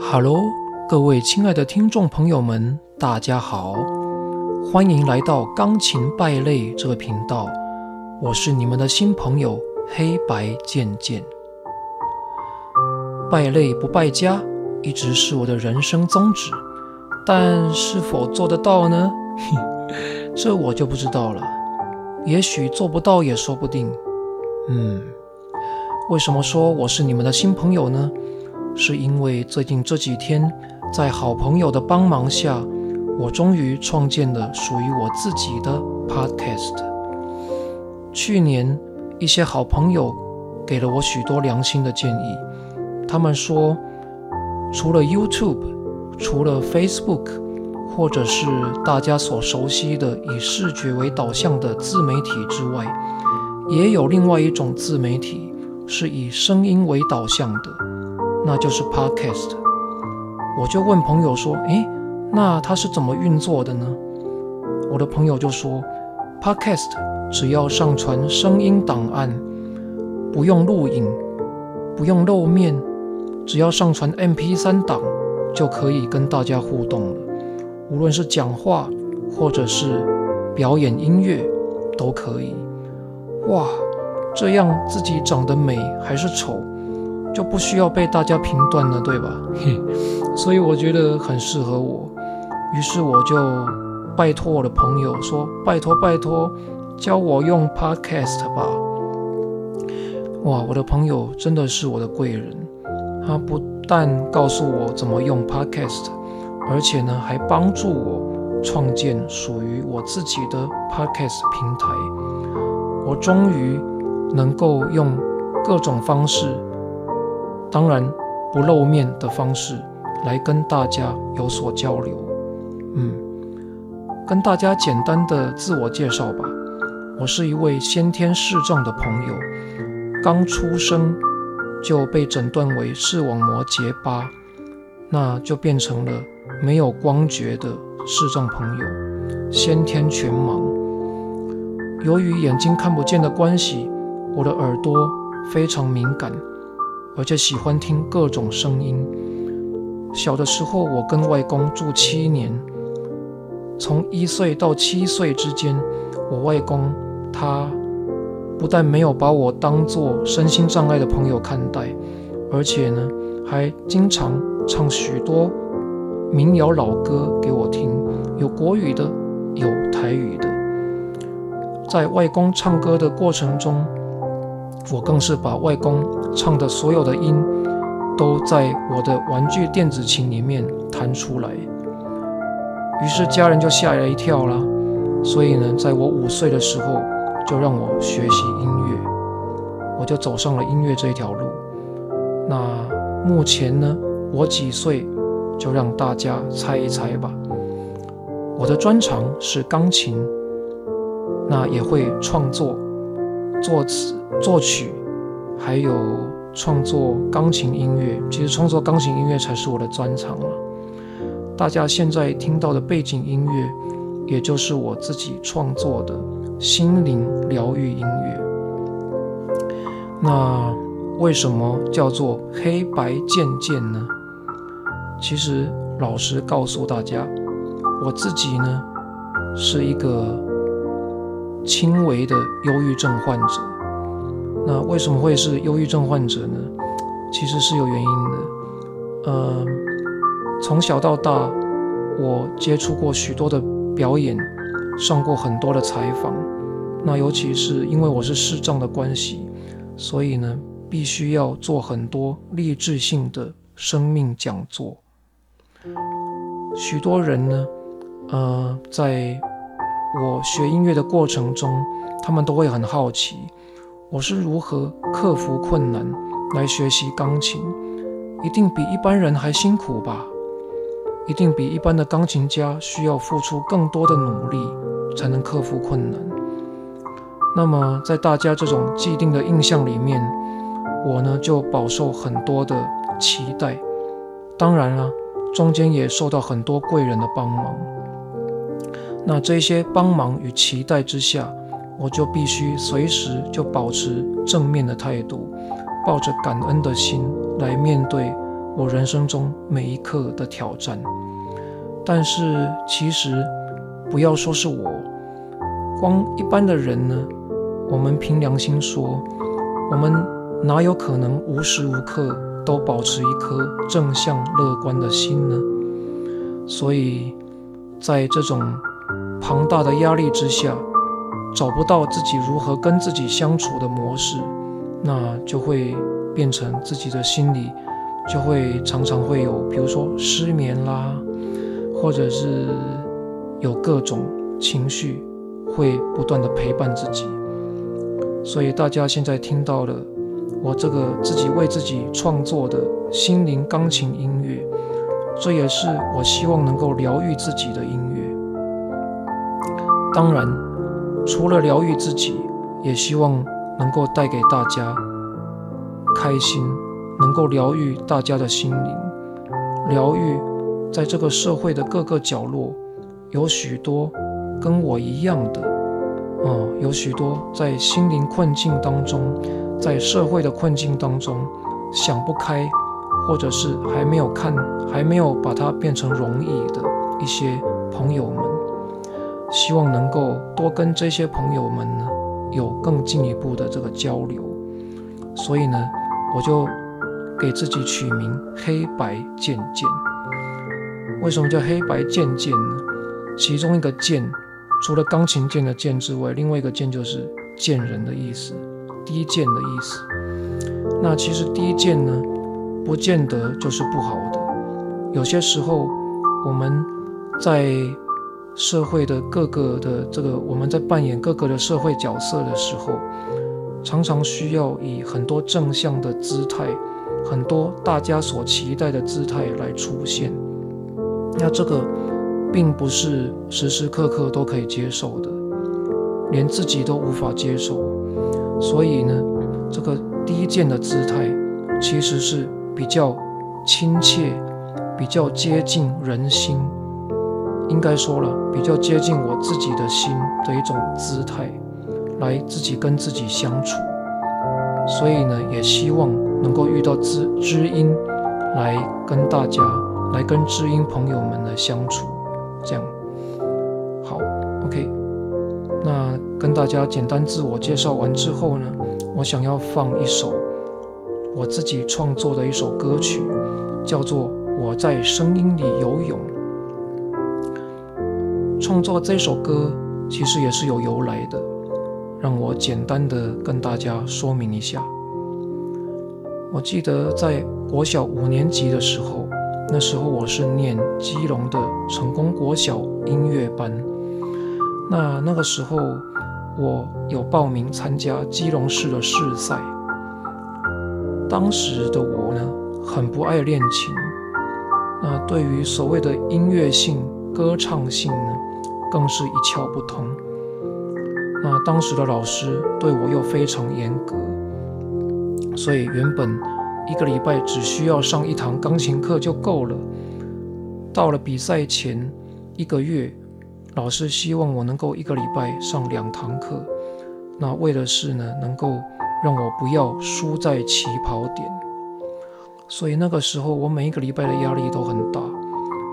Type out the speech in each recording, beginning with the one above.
Hello，各位亲爱的听众朋友们，大家好，欢迎来到钢琴败类这个频道，我是你们的新朋友黑白渐渐。败类不败家，一直是我的人生宗旨，但是否做得到呢？这我就不知道了，也许做不到也说不定。嗯，为什么说我是你们的新朋友呢？是因为最近这几天，在好朋友的帮忙下，我终于创建了属于我自己的 podcast。去年，一些好朋友给了我许多良心的建议，他们说，除了 YouTube，除了 Facebook，或者是大家所熟悉的以视觉为导向的自媒体之外，也有另外一种自媒体是以声音为导向的。那就是 Podcast，我就问朋友说：“诶，那它是怎么运作的呢？”我的朋友就说：“Podcast 只要上传声音档案，不用录影，不用露面，只要上传 MP3 档，就可以跟大家互动了。无论是讲话，或者是表演音乐，都可以。哇，这样自己长得美还是丑？”就不需要被大家评断了，对吧？所以我觉得很适合我，于是我就拜托我的朋友说：“拜托拜托，教我用 Podcast 吧。”哇，我的朋友真的是我的贵人，他不但告诉我怎么用 Podcast，而且呢还帮助我创建属于我自己的 Podcast 平台。我终于能够用各种方式。当然，不露面的方式来跟大家有所交流。嗯，跟大家简单的自我介绍吧。我是一位先天视障的朋友，刚出生就被诊断为视网膜结疤，那就变成了没有光觉的视障朋友，先天全盲。由于眼睛看不见的关系，我的耳朵非常敏感。而且喜欢听各种声音。小的时候，我跟外公住七年，从一岁到七岁之间，我外公他不但没有把我当做身心障碍的朋友看待，而且呢，还经常唱许多民谣老歌给我听，有国语的，有台语的。在外公唱歌的过程中，我更是把外公唱的所有的音，都在我的玩具电子琴里面弹出来。于是家人就吓了一跳啦。所以呢，在我五岁的时候，就让我学习音乐，我就走上了音乐这条路。那目前呢，我几岁，就让大家猜一猜吧。我的专长是钢琴，那也会创作。作词、作曲，还有创作钢琴音乐。其实创作钢琴音乐才是我的专长了。大家现在听到的背景音乐，也就是我自己创作的心灵疗愈音乐。那为什么叫做黑白渐渐呢？其实老实告诉大家，我自己呢是一个。轻微的忧郁症患者，那为什么会是忧郁症患者呢？其实是有原因的。呃，从小到大，我接触过许多的表演，上过很多的采访。那尤其是因为我是视障的关系，所以呢，必须要做很多励志性的生命讲座。许多人呢，呃，在我学音乐的过程中，他们都会很好奇，我是如何克服困难来学习钢琴，一定比一般人还辛苦吧？一定比一般的钢琴家需要付出更多的努力才能克服困难。那么，在大家这种既定的印象里面，我呢就饱受很多的期待，当然了，中间也受到很多贵人的帮忙。那这些帮忙与期待之下，我就必须随时就保持正面的态度，抱着感恩的心来面对我人生中每一刻的挑战。但是其实不要说是我，光一般的人呢，我们凭良心说，我们哪有可能无时无刻都保持一颗正向乐观的心呢？所以在这种庞大的压力之下。找不到自己如何跟自己相处的模式，那就会变成自己的心里就会常常会有，比如说失眠啦，或者是有各种情绪会不断的陪伴自己。所以大家现在听到了我这个自己为自己创作的心灵钢琴音乐，这也是我希望能够疗愈自己的音。当然。除了疗愈自己，也希望能够带给大家开心，能够疗愈大家的心灵，疗愈在这个社会的各个角落，有许多跟我一样的，啊，有许多在心灵困境当中，在社会的困境当中想不开，或者是还没有看，还没有把它变成容易的一些朋友们。希望能够多跟这些朋友们呢有更进一步的这个交流，所以呢，我就给自己取名“黑白渐渐”。为什么叫黑白渐渐呢？其中一个“渐”，除了钢琴键的“渐”之外，另外一个“键”就是见人的意思，低贱的意思。那其实低贱呢，不见得就是不好的。有些时候我们在社会的各个的这个，我们在扮演各个的社会角色的时候，常常需要以很多正向的姿态，很多大家所期待的姿态来出现。那这个并不是时时刻刻都可以接受的，连自己都无法接受。所以呢，这个低贱的姿态其实是比较亲切、比较接近人心。应该说了，比较接近我自己的心的一种姿态，来自己跟自己相处。所以呢，也希望能够遇到知知音，来跟大家，来跟知音朋友们来相处。这样，好，OK。那跟大家简单自我介绍完之后呢，我想要放一首我自己创作的一首歌曲，叫做《我在声音里游泳》。创作这首歌其实也是有由来的，让我简单的跟大家说明一下。我记得在国小五年级的时候，那时候我是念基隆的成功国小音乐班。那那个时候我有报名参加基隆市的市赛。当时的我呢，很不爱练琴。那对于所谓的音乐性、歌唱性呢？更是一窍不通。那当时的老师对我又非常严格，所以原本一个礼拜只需要上一堂钢琴课就够了。到了比赛前一个月，老师希望我能够一个礼拜上两堂课。那为的是呢，能够让我不要输在起跑点。所以那个时候，我每一个礼拜的压力都很大。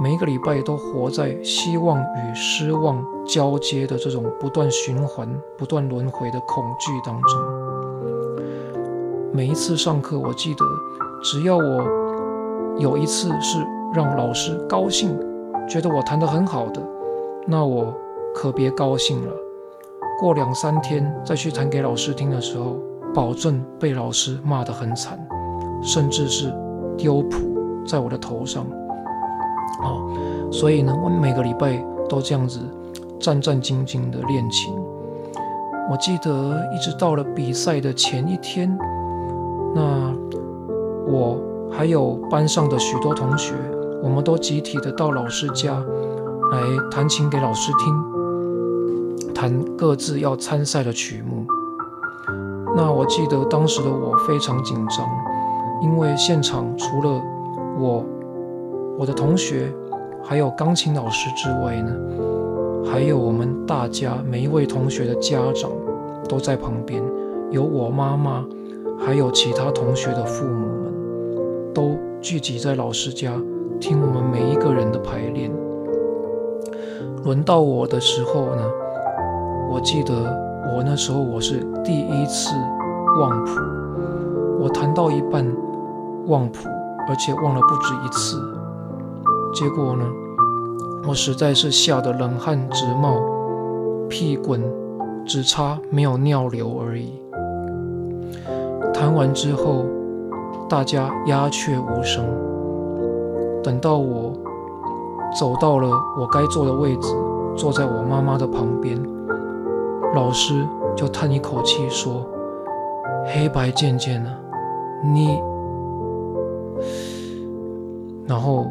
每一个礼拜都活在希望与失望交接的这种不断循环、不断轮回的恐惧当中。每一次上课，我记得，只要我有一次是让老师高兴，觉得我弹得很好的，那我可别高兴了。过两三天再去弹给老师听的时候，保证被老师骂得很惨，甚至是丢谱在我的头上。啊，所以呢，我每个礼拜都这样子战战兢兢的练琴。我记得一直到了比赛的前一天，那我还有班上的许多同学，我们都集体的到老师家来弹琴给老师听，弹各自要参赛的曲目。那我记得当时的我非常紧张，因为现场除了我。我的同学，还有钢琴老师之外呢，还有我们大家每一位同学的家长，都在旁边，有我妈妈，还有其他同学的父母们，都聚集在老师家听我们每一个人的排练。轮到我的时候呢，我记得我那时候我是第一次忘谱，我弹到一半忘谱，而且忘了不止一次。结果呢，我实在是吓得冷汗直冒，屁滚，只差没有尿流而已。弹完之后，大家鸦雀无声。等到我。走到了我该坐的位置，坐在我妈妈的旁边。老师就叹一口气说：“黑白渐渐啊，你……” 然后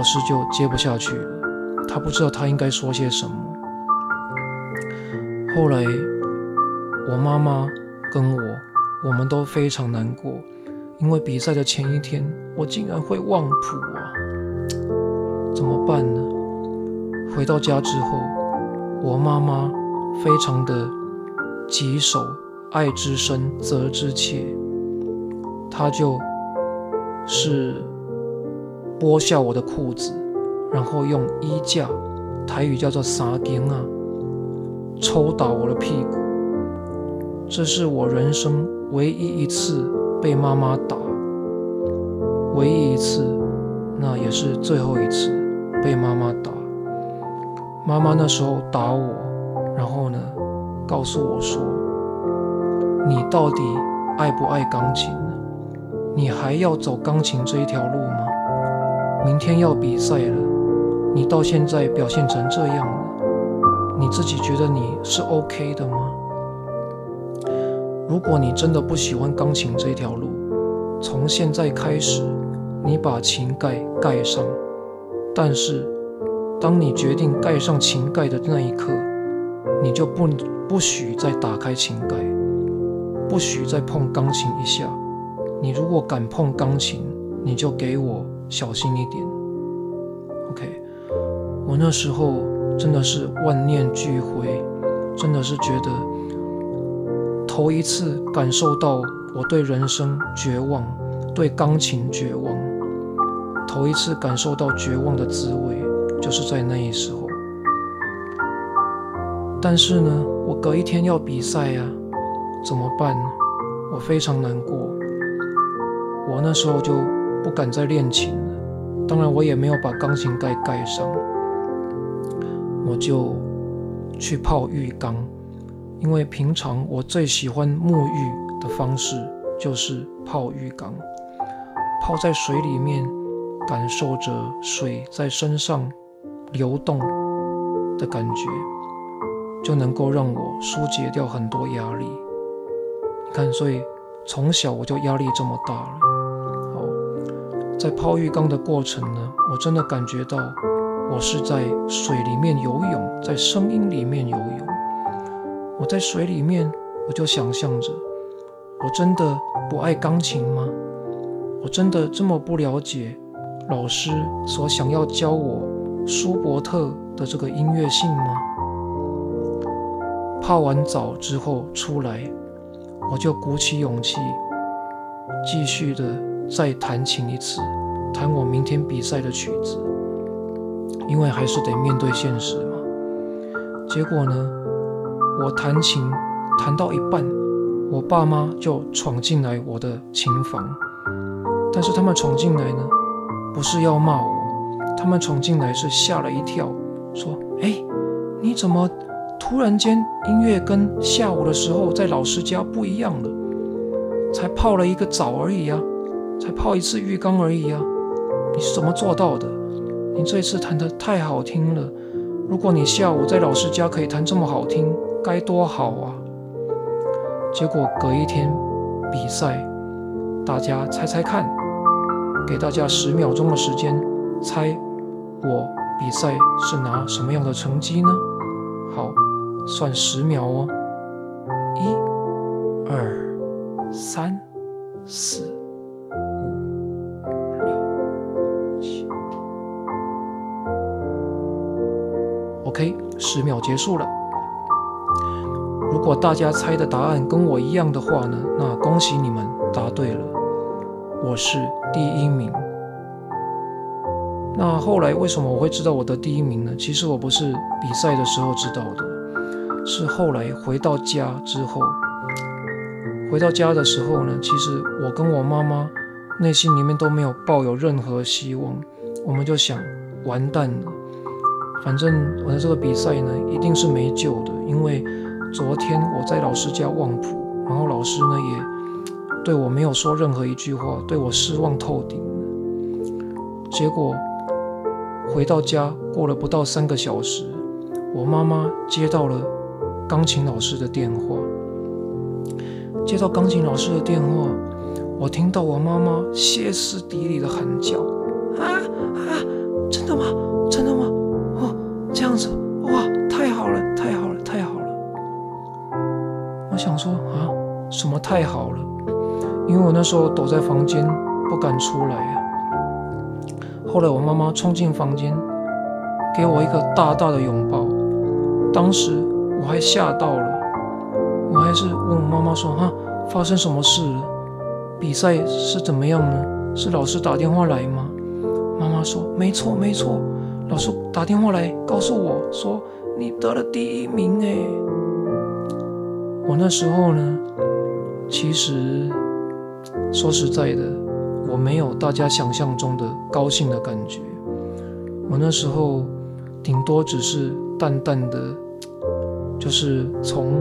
老师就接不下去了，他不知道他应该说些什么。后来我妈妈跟我，我们都非常难过，因为比赛的前一天，我竟然会忘谱啊！怎么办呢？回到家之后，我妈妈非常的棘手，爱之深责之切。她就是剥下我的裤子，然后用衣架（台语叫做撒根啊）抽打我的屁股。这是我人生唯一一次被妈妈打，唯一一次，那也是最后一次。被妈妈打，妈妈那时候打我，然后呢，告诉我说：“你到底爱不爱钢琴？你还要走钢琴这一条路吗？明天要比赛了，你到现在表现成这样了，你自己觉得你是 OK 的吗？如果你真的不喜欢钢琴这条路，从现在开始，你把琴盖盖上。”但是，当你决定盖上琴盖的那一刻，你就不不许再打开琴盖，不许再碰钢琴一下。你如果敢碰钢琴，你就给我小心一点。OK，我那时候真的是万念俱灰，真的是觉得头一次感受到我对人生绝望，对钢琴绝望。头一次感受到绝望的滋味，就是在那一时候。但是呢，我隔一天要比赛呀，怎么办？我非常难过。我那时候就不敢再练琴了，当然我也没有把钢琴盖盖上。我就去泡浴缸，因为平常我最喜欢沐浴的方式就是泡浴缸，泡在水里面。感受着水在身上流动的感觉，就能够让我疏解掉很多压力。你看，所以从小我就压力这么大了。在泡浴缸的过程呢，我真的感觉到我是在水里面游泳，在声音里面游泳。我在水里面，我就想象着，我真的不爱钢琴吗？我真的这么不了解？老师所想要教我舒伯特的这个音乐性吗？泡完澡之后出来，我就鼓起勇气，继续的再弹琴一次，弹我明天比赛的曲子，因为还是得面对现实嘛。结果呢，我弹琴弹到一半，我爸妈就闯进来我的琴房，但是他们闯进来呢。不是要骂我，他们闯进来是吓了一跳，说：“哎，你怎么突然间音乐跟下午的时候在老师家不一样了？才泡了一个澡而已啊，才泡一次浴缸而已啊，你是怎么做到的？你这一次弹得太好听了，如果你下午在老师家可以弹这么好听，该多好啊！结果隔一天比赛，大家猜猜看。”给大家十秒钟的时间，猜我比赛是拿什么样的成绩呢？好，算十秒哦，一、二、三、四、OK，十秒结束了。如果大家猜的答案跟我一样的话呢，那恭喜你们答对了，我是第一名。那后来为什么我会知道我的第一名呢？其实我不是比赛的时候知道的，是后来回到家之后，回到家的时候呢，其实我跟我妈妈内心里面都没有抱有任何希望，我们就想完蛋了，反正我的这个比赛呢一定是没救的，因为。昨天我在老师家忘谱，然后老师呢也对我没有说任何一句话，对我失望透顶。结果回到家过了不到三个小时，我妈妈接到了钢琴老师的电话。接到钢琴老师的电话，我听到我妈妈歇斯底里的喊叫：“啊啊，真的吗？想说啊，什么太好了？因为我那时候躲在房间不敢出来啊。后来我妈妈冲进房间，给我一个大大的拥抱。当时我还吓到了，我还是问我妈妈说：“哈，发生什么事了？比赛是怎么样呢？是老师打电话来吗？”妈妈说：“没错，没错，老师打电话来告诉我说你得了第一名哎。”我那时候呢，其实说实在的，我没有大家想象中的高兴的感觉。我那时候顶多只是淡淡的，就是从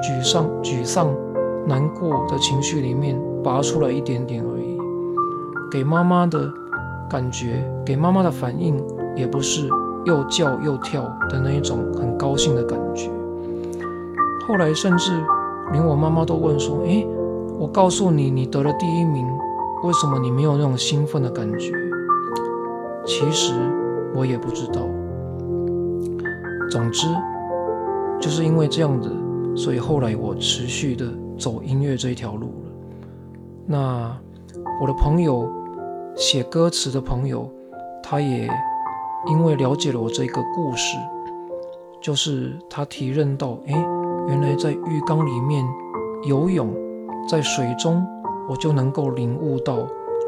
沮丧、沮丧、难过的情绪里面拔出来一点点而已。给妈妈的感觉，给妈妈的反应，也不是又叫又跳的那一种很高兴的感觉。后来甚至连我妈妈都问说：“诶，我告诉你，你得了第一名，为什么你没有那种兴奋的感觉？”其实我也不知道。总之，就是因为这样子，所以后来我持续的走音乐这条路了。那我的朋友写歌词的朋友，他也因为了解了我这个故事，就是他提认到，诶。原来在浴缸里面游泳，在水中，我就能够领悟到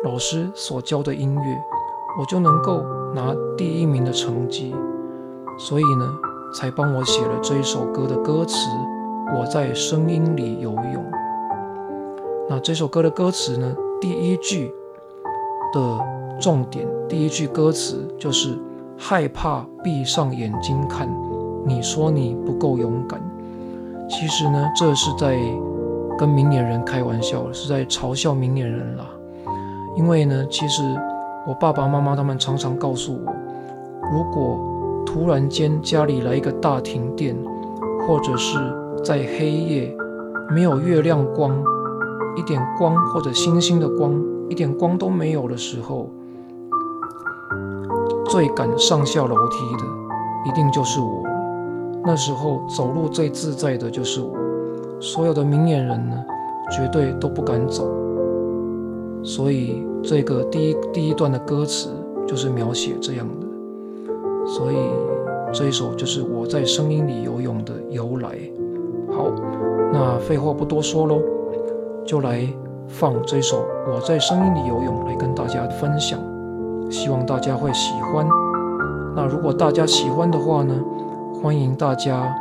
老师所教的音乐，我就能够拿第一名的成绩。所以呢，才帮我写了这一首歌的歌词。我在声音里游泳。那这首歌的歌词呢，第一句的重点，第一句歌词就是害怕闭上眼睛看，你说你不够勇敢。其实呢，这是在跟明年人开玩笑，是在嘲笑明年人啦。因为呢，其实我爸爸妈妈他们常常告诉我，如果突然间家里来一个大停电，或者是在黑夜没有月亮光，一点光或者星星的光，一点光都没有的时候，最敢上下楼梯的一定就是我。那时候走路最自在的就是我，所有的明眼人呢，绝对都不敢走。所以这个第一第一段的歌词就是描写这样的，所以这一首就是我在声音里游泳的由来。好，那废话不多说喽，就来放这首我在声音里游泳来跟大家分享，希望大家会喜欢。那如果大家喜欢的话呢？欢迎大家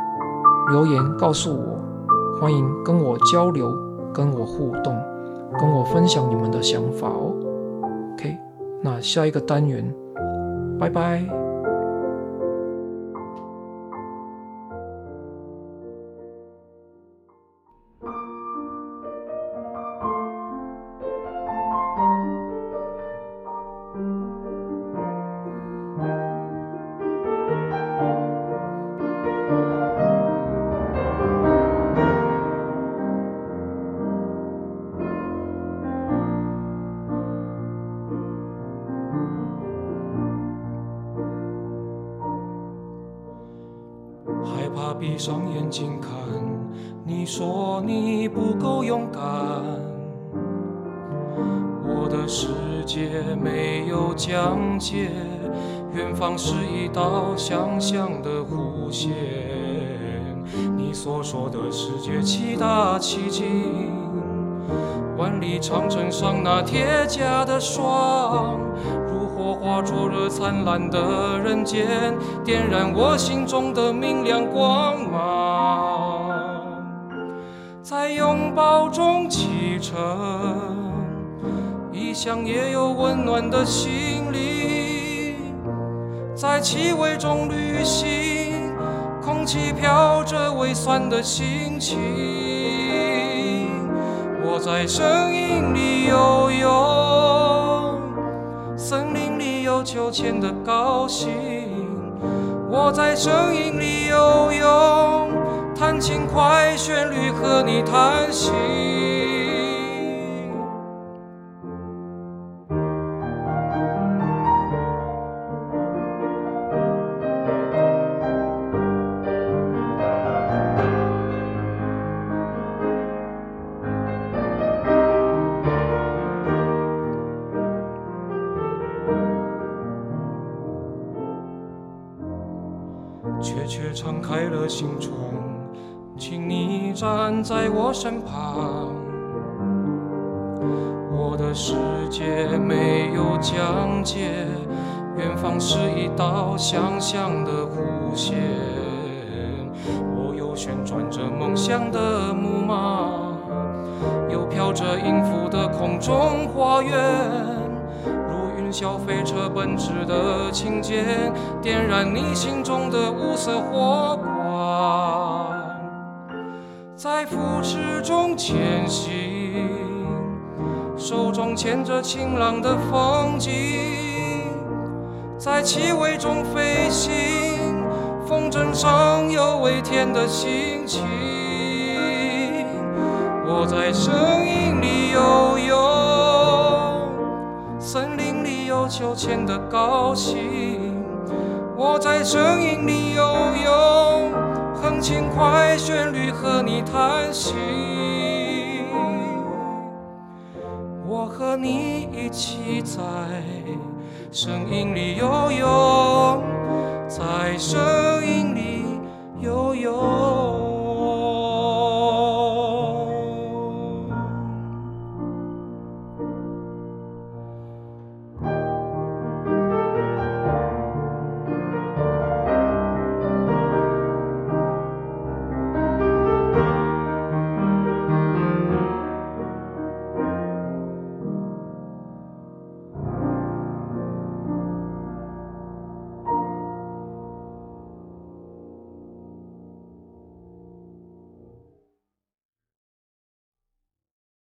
留言告诉我，欢迎跟我交流，跟我互动，跟我分享你们的想法哦。OK，那下一个单元，拜拜。勇敢。我的世界没有疆界，远方是一道想象的弧线。你所说的世界七大奇景，万里长城上那铁甲的霜，如火花灼热灿烂的人间，点燃我心中的明亮光芒。在拥抱中启程，异乡也有温暖的心灵，在气味中旅行。空气飘着微酸的心情，我在声音里游泳，森林里有秋千的高兴。我在声音里游泳，弹轻快旋律和你谈心。却却敞开了心窗，在我身旁。我的世界没有疆界，远方是一道想象的弧线。我有旋转着梦想的木马，有飘着音符的空中花园。如云霄飞车奔驰的琴键，点燃你心中的五色火光，在浮池中前行，手中牵着晴朗的风景，在气味中飞行，风筝上有微甜的心情，我在声音里游泳，森林里。有秋千的高兴，我在声音里游泳，哼轻快旋律和你谈心。我和你一起在声音里游泳，在声音里游泳。